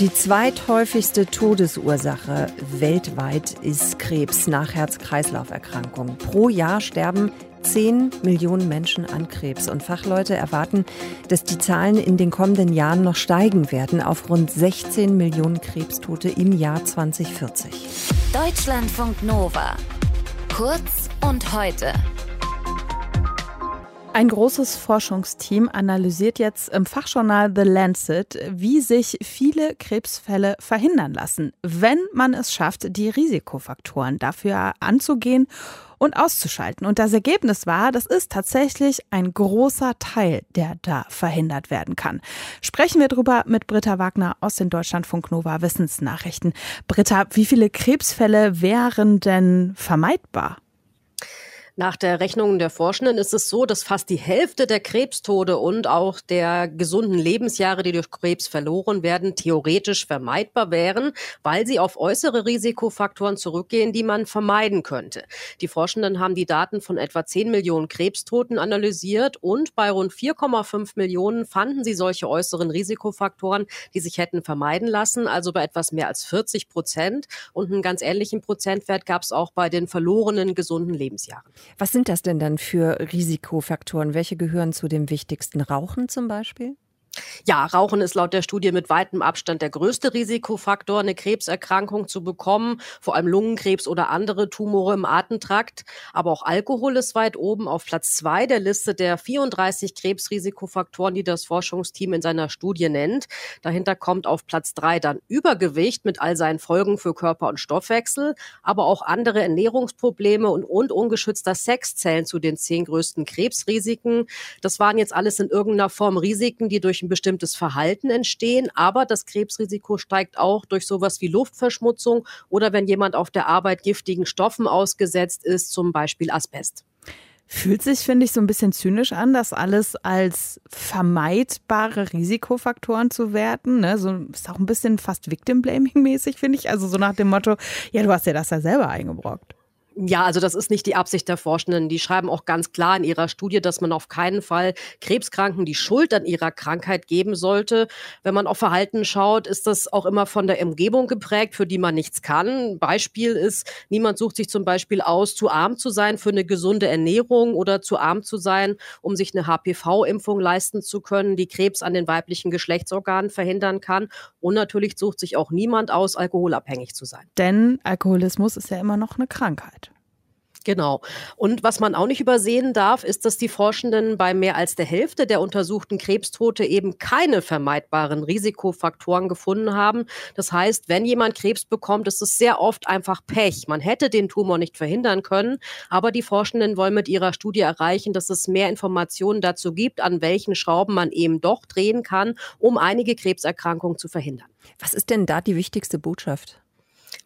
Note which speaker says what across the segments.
Speaker 1: Die zweithäufigste Todesursache weltweit ist Krebs nach Herz-Kreislauf-Erkrankung. Pro Jahr sterben 10 Millionen Menschen an Krebs und Fachleute erwarten, dass die Zahlen in den kommenden Jahren noch steigen werden auf rund 16 Millionen Krebstote im Jahr 2040.
Speaker 2: Deutschlandfunk Nova. Kurz und heute.
Speaker 3: Ein großes Forschungsteam analysiert jetzt im Fachjournal The Lancet, wie sich viele Krebsfälle verhindern lassen, wenn man es schafft, die Risikofaktoren dafür anzugehen und auszuschalten. Und das Ergebnis war, das ist tatsächlich ein großer Teil, der da verhindert werden kann. Sprechen wir drüber mit Britta Wagner aus den Deutschlandfunk Nova Wissensnachrichten. Britta, wie viele Krebsfälle wären denn vermeidbar?
Speaker 4: Nach der Rechnung der Forschenden ist es so, dass fast die Hälfte der Krebstode und auch der gesunden Lebensjahre, die durch Krebs verloren werden, theoretisch vermeidbar wären, weil sie auf äußere Risikofaktoren zurückgehen, die man vermeiden könnte. Die Forschenden haben die Daten von etwa 10 Millionen Krebstoten analysiert und bei rund 4,5 Millionen fanden sie solche äußeren Risikofaktoren, die sich hätten vermeiden lassen, also bei etwas mehr als 40 Prozent. Und einen ganz ähnlichen Prozentwert gab es auch bei den verlorenen gesunden Lebensjahren.
Speaker 1: Was sind das denn dann für Risikofaktoren? Welche gehören zu dem wichtigsten? Rauchen zum Beispiel?
Speaker 4: Ja, Rauchen ist laut der Studie mit weitem Abstand der größte Risikofaktor, eine Krebserkrankung zu bekommen, vor allem Lungenkrebs oder andere Tumore im Atemtrakt. Aber auch Alkohol ist weit oben auf Platz zwei der Liste der 34 Krebsrisikofaktoren, die das Forschungsteam in seiner Studie nennt. Dahinter kommt auf Platz drei dann Übergewicht mit all seinen Folgen für Körper und Stoffwechsel, aber auch andere Ernährungsprobleme und, und ungeschützter Sex zählen zu den zehn größten Krebsrisiken. Das waren jetzt alles in irgendeiner Form Risiken, die durch ein bestimmtes Verhalten entstehen, aber das Krebsrisiko steigt auch durch sowas wie Luftverschmutzung oder wenn jemand auf der Arbeit giftigen Stoffen ausgesetzt ist, zum Beispiel Asbest.
Speaker 3: Fühlt sich, finde ich, so ein bisschen zynisch an, das alles als vermeidbare Risikofaktoren zu werten. Ne? So ist auch ein bisschen fast Victim-Blaming-mäßig, finde ich. Also so nach dem Motto, ja, du hast ja das ja selber eingebrockt.
Speaker 4: Ja, also das ist nicht die Absicht der Forschenden. Die schreiben auch ganz klar in ihrer Studie, dass man auf keinen Fall Krebskranken die Schuld an ihrer Krankheit geben sollte. Wenn man auf Verhalten schaut, ist das auch immer von der Umgebung geprägt, für die man nichts kann. Beispiel ist, niemand sucht sich zum Beispiel aus, zu arm zu sein für eine gesunde Ernährung oder zu arm zu sein, um sich eine HPV-Impfung leisten zu können, die Krebs an den weiblichen Geschlechtsorganen verhindern kann. Und natürlich sucht sich auch niemand aus, alkoholabhängig zu sein.
Speaker 3: Denn Alkoholismus ist ja immer noch eine Krankheit.
Speaker 4: Genau. Und was man auch nicht übersehen darf, ist, dass die Forschenden bei mehr als der Hälfte der untersuchten Krebstote eben keine vermeidbaren Risikofaktoren gefunden haben. Das heißt, wenn jemand Krebs bekommt, ist es sehr oft einfach Pech. Man hätte den Tumor nicht verhindern können, aber die Forschenden wollen mit ihrer Studie erreichen, dass es mehr Informationen dazu gibt, an welchen Schrauben man eben doch drehen kann, um einige Krebserkrankungen zu verhindern.
Speaker 1: Was ist denn da die wichtigste Botschaft?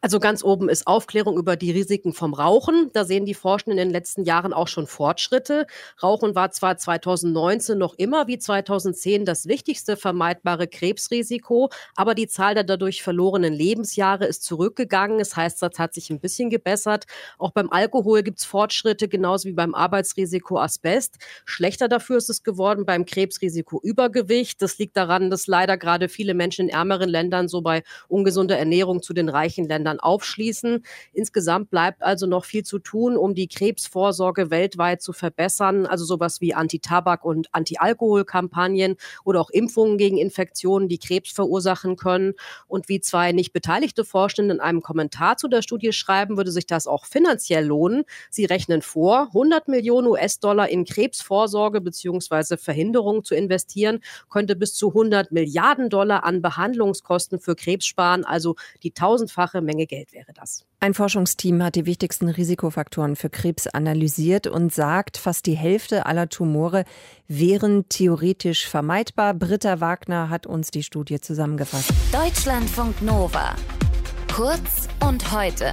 Speaker 4: Also ganz oben ist Aufklärung über die Risiken vom Rauchen. Da sehen die Forschenden in den letzten Jahren auch schon Fortschritte. Rauchen war zwar 2019 noch immer wie 2010 das wichtigste vermeidbare Krebsrisiko, aber die Zahl der dadurch verlorenen Lebensjahre ist zurückgegangen. Das heißt, das hat sich ein bisschen gebessert. Auch beim Alkohol gibt es Fortschritte, genauso wie beim Arbeitsrisiko Asbest. Schlechter dafür ist es geworden beim Krebsrisiko Übergewicht. Das liegt daran, dass leider gerade viele Menschen in ärmeren Ländern so bei ungesunder Ernährung zu den reichen Ländern Ländern aufschließen. Insgesamt bleibt also noch viel zu tun, um die Krebsvorsorge weltweit zu verbessern. Also sowas wie Anti-Tabak- und Anti-Alkohol-Kampagnen oder auch Impfungen gegen Infektionen, die Krebs verursachen können. Und wie zwei nicht beteiligte Forschende in einem Kommentar zu der Studie schreiben, würde sich das auch finanziell lohnen. Sie rechnen vor, 100 Millionen US-Dollar in Krebsvorsorge bzw. Verhinderung zu investieren, könnte bis zu 100 Milliarden Dollar an Behandlungskosten für Krebs sparen, also die tausendfache Menge Geld wäre das.
Speaker 1: Ein Forschungsteam hat die wichtigsten Risikofaktoren für Krebs analysiert und sagt, fast die Hälfte aller Tumore wären theoretisch vermeidbar. Britta Wagner hat uns die Studie zusammengefasst.
Speaker 2: Deutschlandfunk Nova. Kurz und heute.